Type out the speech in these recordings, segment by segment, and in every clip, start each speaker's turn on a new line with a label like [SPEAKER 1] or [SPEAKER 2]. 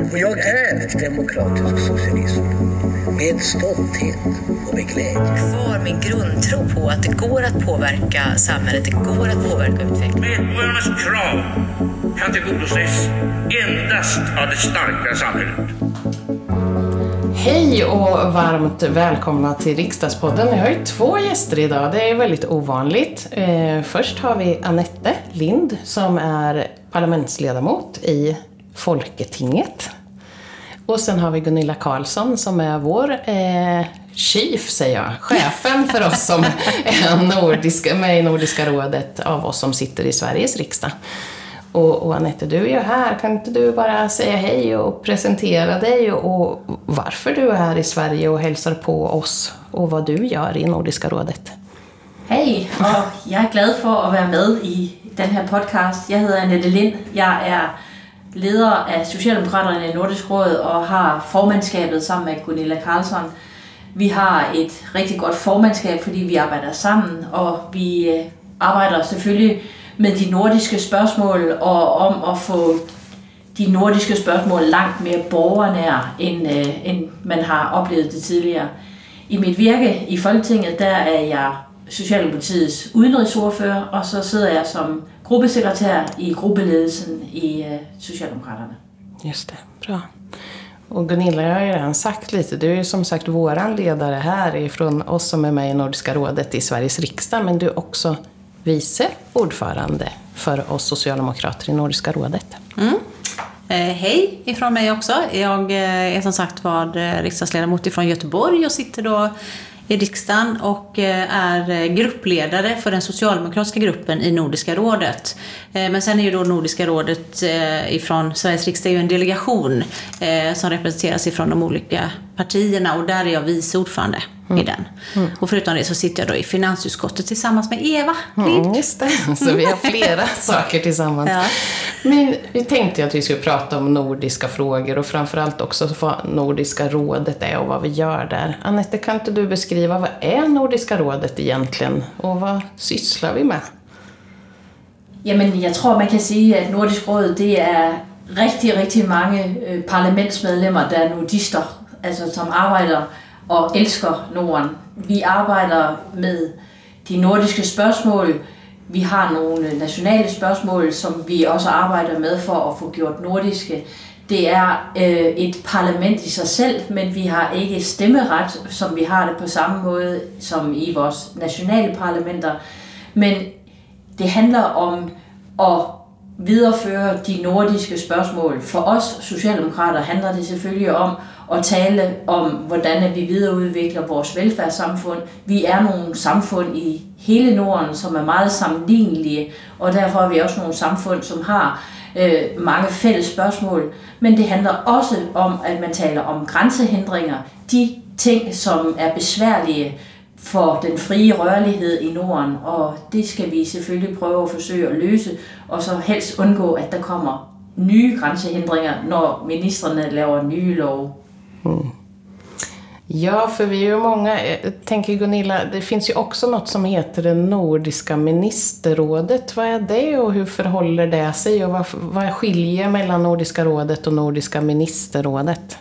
[SPEAKER 1] Och jag är demokratisk socialism med stolthet och med glädje.
[SPEAKER 2] Kvar min grundtro på att det går att påverka samhället, det går att påverka utvecklingen.
[SPEAKER 3] Medborgarnas krav kan tillgodoses endast av det starka samhället.
[SPEAKER 4] Hej och varmt välkomna till Riksdagspodden. Jag har ju två gäster idag, det är väldigt ovanligt. Eh, först har vi Anette Lind som är parlamentsledamot i Folketinget. Och sen har vi Gunilla Karlsson som är vår eh, chief, säger jag, chefen för oss som är nordiska, med i Nordiska rådet av oss som sitter i Sveriges riksdag. Och, och Anette, du är ju här. Kan inte du bara säga hej och presentera dig och, och varför du är här i Sverige och hälsar på oss och vad du gör i Nordiska rådet?
[SPEAKER 5] Hej, och jag är glad för att vara med i den här podcast. Jag heter Anette Lind. Jag är leder av Socialdemokraterna i Nordisk råd och har formandskabet sammen med Gunilla Karlsson. Vi har ett riktigt godt formandskab, fordi vi arbejder sammen, och vi øh, arbejder arbetar selvfølgelig med de nordiske spørgsmål og om at få de nordiske spørgsmål langt mere borgernær, end, øh, end man har oplevet det tidligere. I mit virke i Folketinget, der er jeg Socialdemokratiets udenrigsordfører, og så sidder jeg som gruppesekretær i gruppeledelsen i øh, Socialdemokraterne.
[SPEAKER 4] Just det, bra. Och Gunilla, jag har ju redan sagt lite, du är ju som sagt våran ledare här ifrån oss som är med i Nordiska rådet i Sveriges riksdag, men du är också vice ordförande för oss socialdemokrater i Nordiska rådet.
[SPEAKER 6] Mm. Eh, hej ifrån mig också. Jag eh, är som sagt var eh, riksdagsledamot ifrån Göteborg och sitter då i riksdagen och eh, är eh, gruppledare för den socialdemokratiska gruppen i Nordiska rådet. Eh, men sen är ju då Nordiska rådet ifrån Sveriges riksdag ju en delegation som representeras ifrån de olika partierna och där är jag vice ordförande mm. i den. Mm. Och förutom det så sitter jag då i finansutskottet tillsammans med Eva
[SPEAKER 4] Lind. Mm, just det, så vi har flera saker tillsammans. Ja. Men vi tänkte att vi skulle prata om nordiska frågor och framförallt också vad Nordiska rådet är och vad vi gör där. Anette, kan inte du beskriva vad är Nordiska rådet egentligen och vad sysslar vi med?
[SPEAKER 5] Jamen, jag tror man kan säga att Nordisk råd det är riktigt, riktigt många øh, parlamentsmedlemmar, der är nordister, alltså som arbetar og elsker Norden. Vi arbejder med de nordiske spørgsmål. Vi har nogle nationale spørgsmål, som vi også arbejder med for at få gjort nordiske. Det er øh, et parlament i sig selv, men vi har ikke stemmeret, som vi har det på samme måde som i vores nationale parlamenter. Men det handler om at videreføre de nordiske spørgsmål. For os socialdemokrater handler det selvfølgelig om at tale om, hvordan vi videreudvikler vores velfærdssamfund. Vi er nogle samfund i hele Norden, som er meget sammenlignelige, og derfor er vi også nogle samfund, som har øh, mange fælles spørgsmål. Men det handler også om, at man taler om grænsehindringer. De ting, som er besværlige for den frie rørlighed i Norden, og det skal vi selvfølgelig prøve at forsøge at løse, og så helst undgå, at der kommer nye grænsehindringer, når ministerne laver nye love. Mm.
[SPEAKER 4] Ja, för vi är ju många. Jag tänker Gunilla, det finns ju också något som heter det Nordiska ministerrådet. Vad är det och hur förhåller det sig och vad, vad skiljer mellan Nordiska rådet och Nordiska ministerrådet?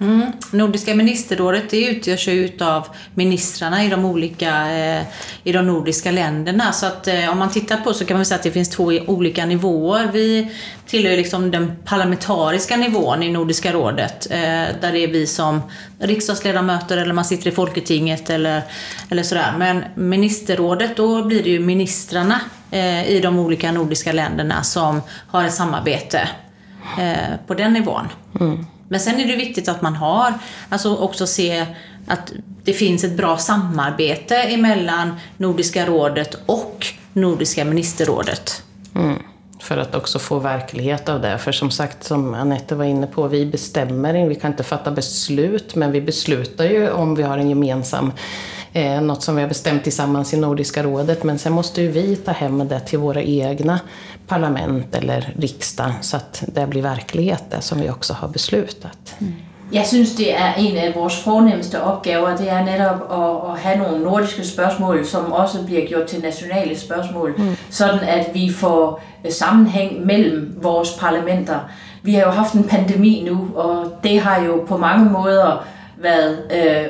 [SPEAKER 6] Mm. Nordiska ministerrådet det utgörs ju av ministrarna i de olika eh, i de nordiska länderna. Så att eh, om man tittar på så kan man säga att det finns två olika nivåer. Vi tillhör liksom den parlamentariska nivån i Nordiska rådet. Eh, där det är vi som riksdagsledamöter eller man sitter i Folketinget eller, eller sådär. Men ministerrådet, då blir det ju ministrarna eh, i de olika nordiska länderna som har ett samarbete eh, på den nivån. Mm. Men sen är det viktigt att man har, alltså också se att det finns ett bra samarbete emellan Nordiska rådet och Nordiska ministerrådet.
[SPEAKER 4] Mm. För att också få verklighet av det. För som sagt, som Anette var inne på, vi bestämmer, vi kan inte fatta beslut, men vi beslutar ju om vi har en gemensam eh, något som vi har bestämt tillsammans i Nordiska rådet. Men sen måste ju vi ta hem det till våra egna parlament eller riksdag så att det blir verklighet det som vi också har beslutat.
[SPEAKER 5] Mm. Jeg synes, det er en af vores fornemmeste opgaver, det er netop at, at have nogle nordiske spørgsmål, som også bliver gjort til nationale spørgsmål, mm. sådan at vi får sammenhæng mellem vores parlamenter. vi har jo haft en pandemi nu, og det har jo på mange måder været øh,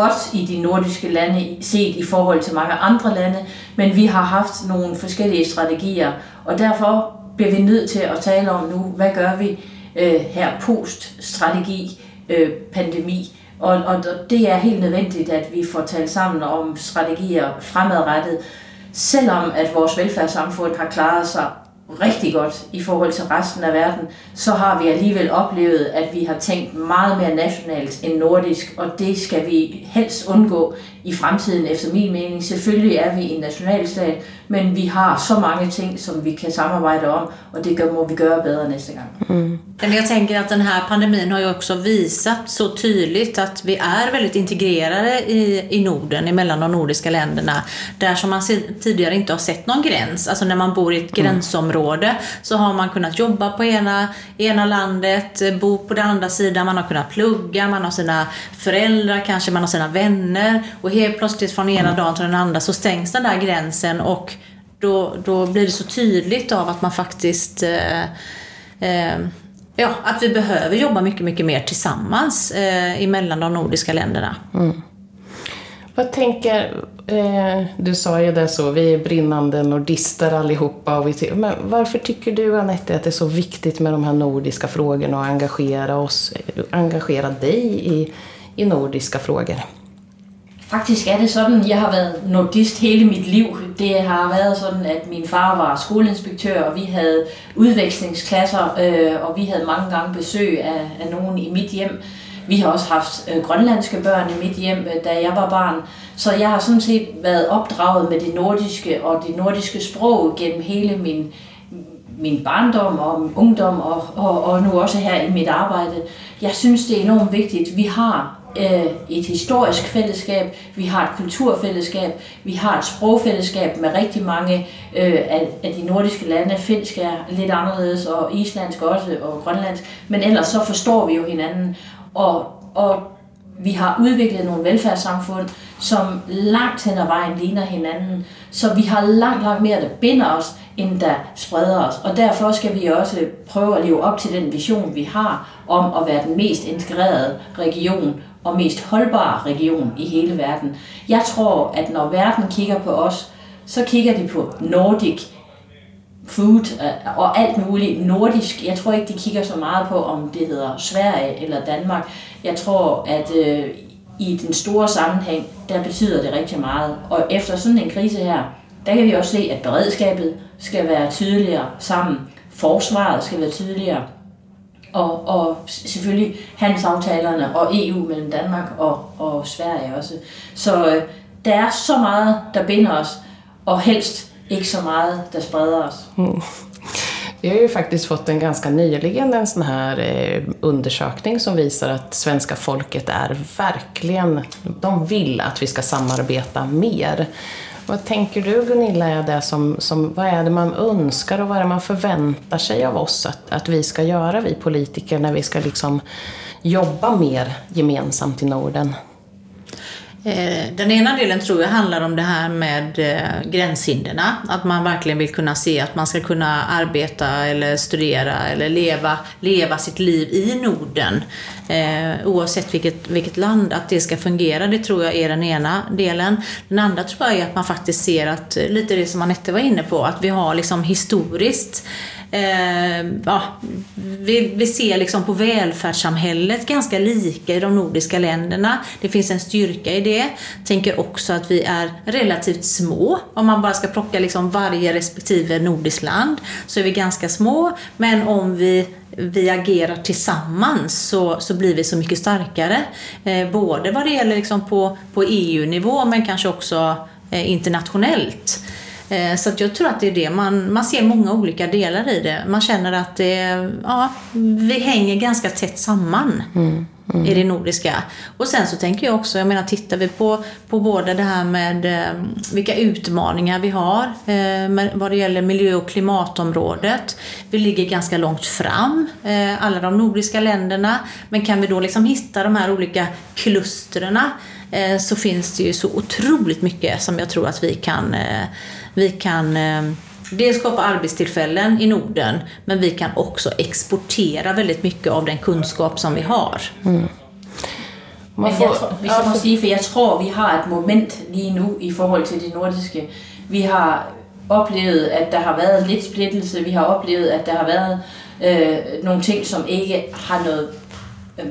[SPEAKER 5] godt i de nordiske lande set i forhold til mange andre lande, men vi har haft nogle forskellige strategier, og derfor bliver vi nødt til at tale om nu, hvad gør vi øh, her post-strategi, øh, pandemi, og, og det er helt nødvendigt, at vi får talt sammen om strategier fremadrettet, selvom at vores velfærdssamfund har klaret sig rigtig godt i forhold til resten af verden, så har vi alligevel oplevet, at vi har tænkt meget mere nationalt end nordisk, og det skal vi helst undgå i fremtiden, efter min mening. Selvfølgelig er vi en nationalstat, men vi har så mange ting, som vi kan samarbejde om, och det må vi göra bättre nästa gång.
[SPEAKER 6] Mm. Jag tänker att den här pandemin har ju också visat så tydligt att vi är väldigt integrerade i, i Norden, mellan de nordiska länderna. Där som man tidigare inte har sett någon gräns. Alltså när man bor i ett mm. gränsområde så har man kunnat jobba på ena, ena landet, bo på den andra sidan, man har kunnat plugga, man har sina föräldrar kanske, man har sina vänner. Och helt plötsligt från ena mm. dagen till den andra så stängs den där gränsen och då, då blir det så tydligt av att man faktiskt eh, eh, Ja, att vi behöver jobba mycket, mycket mer tillsammans eh, emellan de nordiska länderna. Mm.
[SPEAKER 4] Vad tänker, eh, du sa ju det så, vi är brinnande nordister allihopa. Och vi, men varför tycker du Anette att det är så viktigt med de här nordiska frågorna och engagera oss, engagera dig i, i nordiska frågor?
[SPEAKER 5] Faktisk er det sådan, jeg har været nordist hele mit liv. Det har været sådan, at min far var skoleinspektør, og vi havde udvekslingsklasser, øh, og vi havde mange gange besøg af, af nogen i mit hjem. Vi har også haft øh, grønlandske børn i mit hjem, øh, da jeg var barn. Så jeg har sådan set været opdraget med det nordiske og det nordiske sprog gennem hele min, min barndom og min ungdom og, og, og nu også her i mit arbejde. Jeg synes, det er enormt vigtigt. Vi har øh, et historisk fællesskab, vi har et kulturfællesskab, vi har et sprogfællesskab med rigtig mange øh, af, af de nordiske lande. Finsk er lidt anderledes, og islandsk også, og grønlandsk. Men ellers så forstår vi jo hinanden, og, og vi har udviklet nogle velfærdssamfund, som langt hen ad vejen ligner hinanden. Så vi har langt, langt mere, der binder os, end der spreder os. Og derfor skal vi også prøve at leve op til den vision, vi har om at være den mest integrerede region og mest holdbare region i hele verden. Jeg tror, at når verden kigger på os, så kigger de på Nordic food øh, og alt muligt nordisk. Jeg tror ikke, de kigger så meget på, om det hedder Sverige eller Danmark. Jeg tror, at øh, i den store sammenhæng, der betyder det rigtig meget. Og efter sådan en krise her, der kan vi også se, at beredskabet skal være tydeligere sammen. Forsvaret skal være tydeligere og, og selvfølgelig handelsaftalerne og EU mellem Danmark og, og Sverige også. Så øh, der er så meget, der binder os, og helst ikke så meget, der spreder oss. Mm.
[SPEAKER 4] Vi har ju faktiskt fått en ganska nyligen en sån här eh, undersökning som visar att svenska folket är verkligen, de vill att vi ska samarbeta mer. Vad tänker du Gunilla är det som, som, vad är det man önskar och vad är det man förväntar sig av oss att, att vi ska göra, vi politiker, när vi ska liksom jobba mer gemensamt i Norden?
[SPEAKER 6] Eh, den ena delen tror jag handlar om det här med eh, gränshinderna. Att man verkligen vill kunna se att man ska kunna arbeta eller studera eller leva, leva sitt liv i Norden. Eh, oavsett vilket, vilket land, att det ska fungera. Det tror jag är den ena delen. Den andra tror jag är att man faktiskt ser att, lite det som Anette var inne på, att vi har liksom historiskt eh, ja, vi, vi ser liksom på välfärdssamhället ganska lika i de nordiska länderna. Det finns en styrka i det. Tänker också att vi är relativt små. Om man bara ska plocka liksom varje respektive nordiskt land så är vi ganska små. Men om vi vi agerar tillsammans så, så blir vi så mycket starkare. Eh, både vad det gäller liksom på, på EU-nivå men kanske också eh, internationellt. Eh, så jag tror att det är det, man, man ser många olika delar i det. Man känner att det, ja, vi hänger ganska tätt samman. Mm. Mm. i det nordiska. Och sen så tänker jag också, jag menar tittar vi på, på både det här med eh, vilka utmaningar vi har eh, med, vad det gäller miljö och klimatområdet. Vi ligger ganska långt fram, eh, alla de nordiska länderna. Men kan vi då liksom hitta de här olika klusterna eh, så finns det ju så otroligt mycket som jag tror att vi kan, vi kan eh, det skapar arbetstillfällen i Norden, men vi kan också exportera väldigt mycket av den kunskap som vi har.
[SPEAKER 4] Man
[SPEAKER 5] Men
[SPEAKER 4] får,
[SPEAKER 5] jeg tror, jeg må sige, for jeg tror, vi har et moment lige nu i forhold til det nordiske. Vi har oplevet, at der har været lidt splittelse. Vi har oplevet, at der har været øh, nogle ting, som ikke har noget,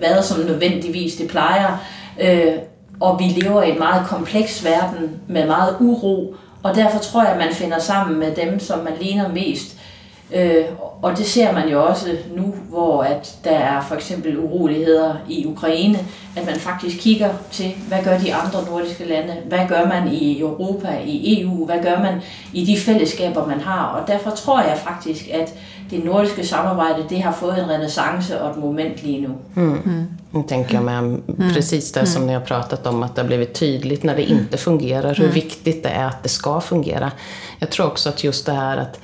[SPEAKER 5] været som nødvendigvis det plejer. Øh, og vi lever i en meget kompleks verden med meget uro. Og derfor tror jeg, at man finder sammen med dem, som man ligner mest. Øh, og det ser man jo også nu, hvor at der er for eksempel uroligheder i Ukraine, at man faktisk kigger til, hvad gør de andre nordiske lande, hvad gør man i Europa, i EU, hvad gør man i de fællesskaber, man har. Og derfor tror jeg faktisk, at det nordiske samarbejde, det har fået en renaissance og et moment lige nu.
[SPEAKER 4] Nu tänker jag med precis det som ni har pratat om, att det har blivit tydligt när det inte fungerar, hur viktigt det är att det ska fungera. Jag tror också att just det här att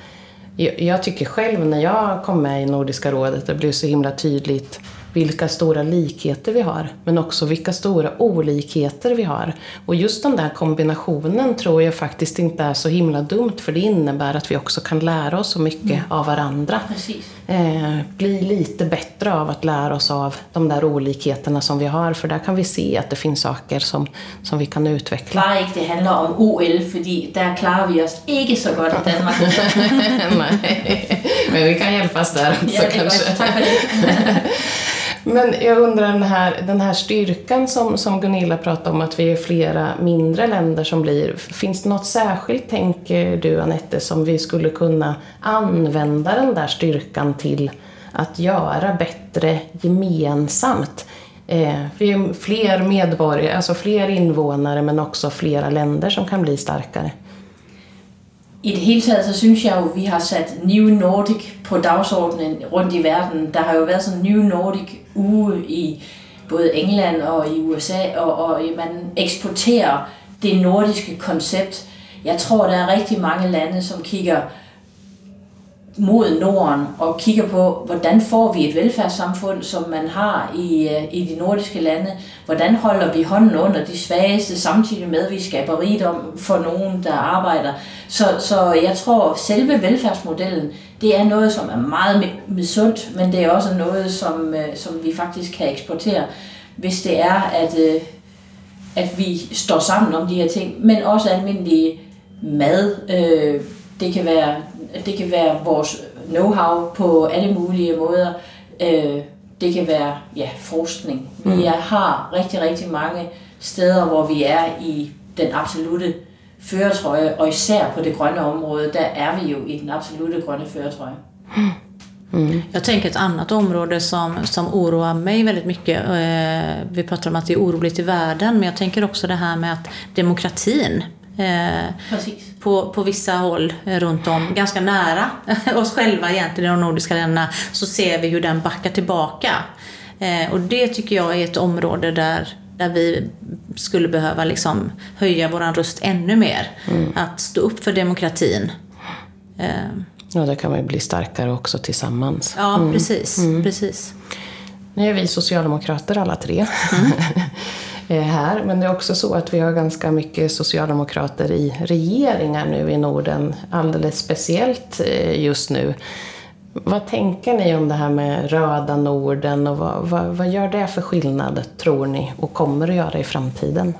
[SPEAKER 4] jag, jag tycker själv när jag kom med i Nordiska rådet, det blev så himla tydligt vilka stora likheter vi har, men också vilka stora olikheter vi har. Och just den där kombinationen tror jag faktiskt inte är så himla dumt, för det innebär att vi också kan lära oss så mycket av varandra. Eh, bli lite bättre av att lära oss av de där olikheterna som vi har, för där kan vi se att det finns saker som, som vi kan utveckla.
[SPEAKER 5] Ikke det handler om OL, fordi der klarer vi os ikke så godt i Danmark.
[SPEAKER 4] Nej, men vi kan hjälpas där också
[SPEAKER 5] Ja, det
[SPEAKER 4] kanske. Men jag undrar den här, den här styrkan som, som Gunilla pratade om, att vi är flera mindre länder som blir. Finns det något särskilt, tänker du Anette, som vi skulle kunna använda den där styrkan till att göra bättre gemensamt? Eh, vi är fler medborgare, alltså fler invånare men också flera länder som kan bli starkare.
[SPEAKER 5] I det hele taget, så synes jeg jo, vi har sat New Nordic på dagsordenen rundt i verden. Der har jo været sådan en New Nordic uge i både England og i USA, og, og øh, man eksporterer det nordiske koncept. Jeg tror, der er rigtig mange lande, som kigger mod Norden og kigger på, hvordan får vi et velfærdssamfund, som man har i, øh, i de nordiske lande. Hvordan holder vi hånden under de svageste, samtidig med, at vi skaber rigdom for nogen, der arbejder. Så, så jeg tror, selve velfærdsmodellen, det er noget, som er meget mi- misundt, men det er også noget, som, øh, som vi faktisk kan eksportere, hvis det er, at, øh, at vi står sammen om de her ting, men også almindelige mad. Øh, det, kan være, det kan være vores know-how på alle mulige måder. Øh, det kan være ja, forskning. Vi er, har rigtig, rigtig mange steder, hvor vi er i den absolute føretrøje, og især på det grønne område, der er vi jo i den absolute grønne føretrøje.
[SPEAKER 6] Jag tänker ett annat område som, som oroar mig väldigt mycket. Eh, vi pratar om att det är oroligt i världen, men jag tänker också det här med att demokratin eh, på, på vissa håll eh, runt om, ganska nära oss själva egentligen i de nordiska länderna, så ser vi hur den backar tillbaka. Eh, och det tycker jag är ett område där, där vi skulle behöva liksom höja vår röst ännu mer. Att stå upp för demokratin. Eh,
[SPEAKER 4] Ja, då kan vi bli starkare också tillsammans.
[SPEAKER 6] ja, precis. precis.
[SPEAKER 4] Nu är vi socialdemokrater alla tre eh, Eh, här, men det är också så att vi har ganska mycket socialdemokrater i regeringar nu i Norden, alldeles speciellt eh, just nu. Vad tänker ni om det här med röda Norden och vad, vad, vad gör det för skillnad, tror ni, och kommer att göra i framtiden?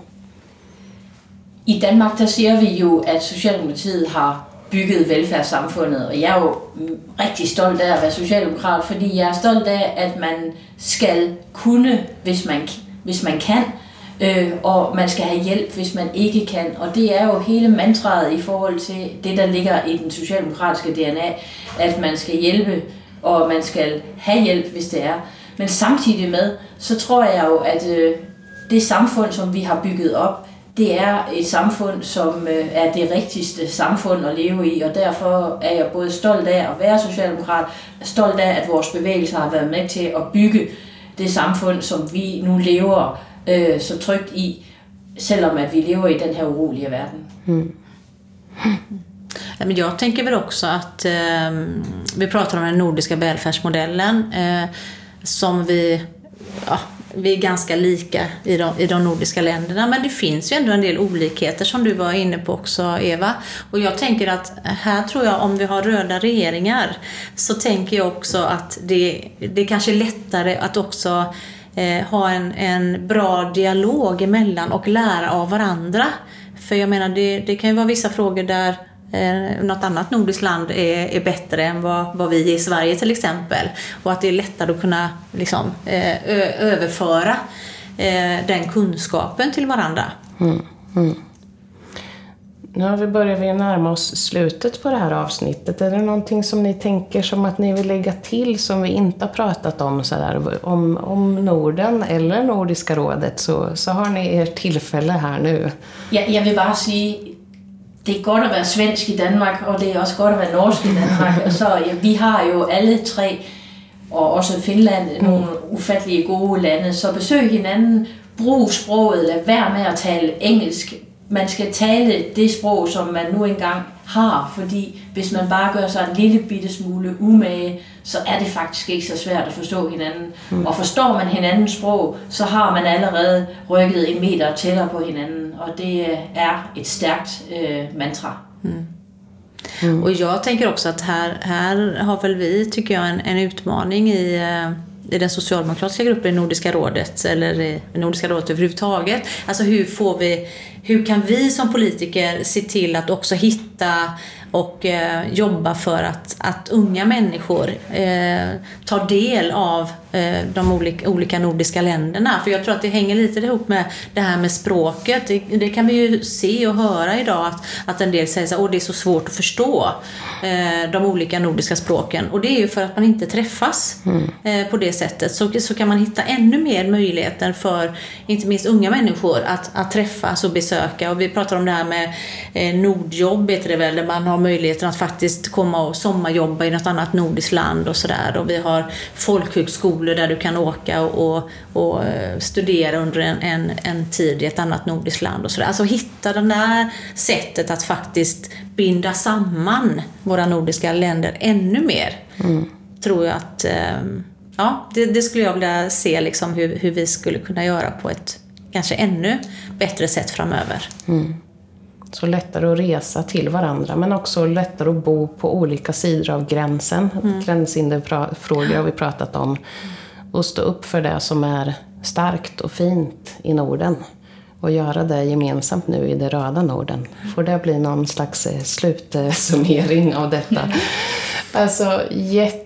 [SPEAKER 5] I Danmark, där ser vi ju att Socialdemokratiet har bygget velfærdssamfundet, og jeg er jo rigtig stolt af at være socialdemokrat, fordi jeg er stolt af, at man skal kunne, hvis man, hvis man kan, øh, og man skal have hjælp, hvis man ikke kan. Og det er jo hele mantraet i forhold til det, der ligger i den socialdemokratiske DNA, at man skal hjælpe, og man skal have hjælp, hvis det er. Men samtidig med, så tror jeg jo, at øh, det samfund, som vi har bygget op, det er et samfund, som øh, er det rigtigste samfund at leve i, og derfor er jeg både stolt af at være socialdemokrat, stolt af, at vores bevægelser har været med til at bygge det samfund, som vi nu lever øh, så trygt i, selvom at vi lever i den her urolige verden.
[SPEAKER 6] Ja, Men jag tänker väl också att eh, vi pratar om den nordiska välfärdsmodellen eh, som vi ja, vi är ganska lika i de, i de nordiska länderna. Men det finns ju ändå en del olikheter som du var inne på också Eva. Och jag tänker att här tror jag om vi har röda regeringar så tänker jag också att det, det kanske är lättare att också eh, ha en, en bra dialog emellan och lära av varandra. För jag menar, det, det kan ju vara vissa frågor där eh, något annat nordiskt land är, är bättre än vad, vad vi är i Sverige till exempel. Och att det är lättare att kunna liksom, eh, ö, överföra eh, den kunskapen till varandra.
[SPEAKER 4] Mm, mm. Nu börjar vi närma oss slutet på det här avsnittet. Är det någonting som ni tänker som att ni vill lägga till som vi inte har pratat om, sådär, om, om Norden eller Nordiska rådet så, så har ni er tillfälle här nu.
[SPEAKER 5] Ja, jag vill bara säga det är gott att vara svensk i Danmark och det är också gott att vara norsk i Danmark. Så ja, vi har ju alla tre, och också Finland, nogle ufattelig gode lande. Så besøg hinanden, brug sproget, lad være med at tale engelsk man skal tale det sprog, som man nu engang har, fordi hvis man bare gør sig en lille bitte smule umage, så er det faktisk ikke så svært at forstå hinanden. Mm. Og forstår man hinandens sprog, så har man allerede rykket en meter tættere på hinanden, og det øh, är ett stärkt äh, mantra. Mm.
[SPEAKER 6] Mm. Och jag tänker också att här, här har väl vi, tycker jag, en, en utmaning i äh, i den socialdemokratiska gruppen i Nordiska rådet eller i Nordiska rådet överhuvudtaget. Alltså hur får vi, hur kan vi som politiker se till att också hitta och eh, jobba för att, att unga människor eh, tar del av eh, de olika, olika nordiska länderna. För jag tror att det hänger lite ihop med det här med språket. Det, det kan vi ju se och höra idag att, att en del säger att det är så svårt att förstå eh, de olika nordiska språken. Och det är ju för att man inte träffas mm. Eh, på det sättet. Så, så kan man hitta ännu mer möjligheter för inte minst unga människor att, att träffas och besöka. Och vi pratar om det här med eh, Nordjobb, heter det väl, där man har möjligheten att faktiskt komma och sommarjobba i något annat nordiskt land och sådär. Och vi har folkhögskolor där du kan åka och, och, eh, studera under en, en, en, tid i ett annat nordiskt land och sådär. Alltså hitta det där sättet att faktiskt binda samman våra nordiska länder ännu mer. Mm. Tror jag att, ehm, ja, det, det, skulle jag vilja se liksom hur, hur vi skulle kunna göra på ett kanske ännu bättre sätt framöver. Mm.
[SPEAKER 4] Så lättare att resa till varandra men också lättare att bo på olika sidor av gränsen. Mm. Gränshinderfrågor har vi pratat om. Och stå upp för det som är starkt och fint i Norden. Och göra det gemensamt nu i det röda Norden. Får det bli någon slags eh, slutsummering av detta. Alltså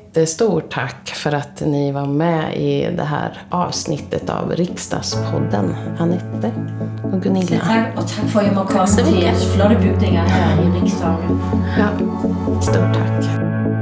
[SPEAKER 4] jättestort tack för att ni var med i det här avsnittet av Riksdagspodden. Anette och Gunilla.
[SPEAKER 5] Tack och tack för att jag komma till flotta byggningar här i riksdagen.
[SPEAKER 4] Ja, stort tack.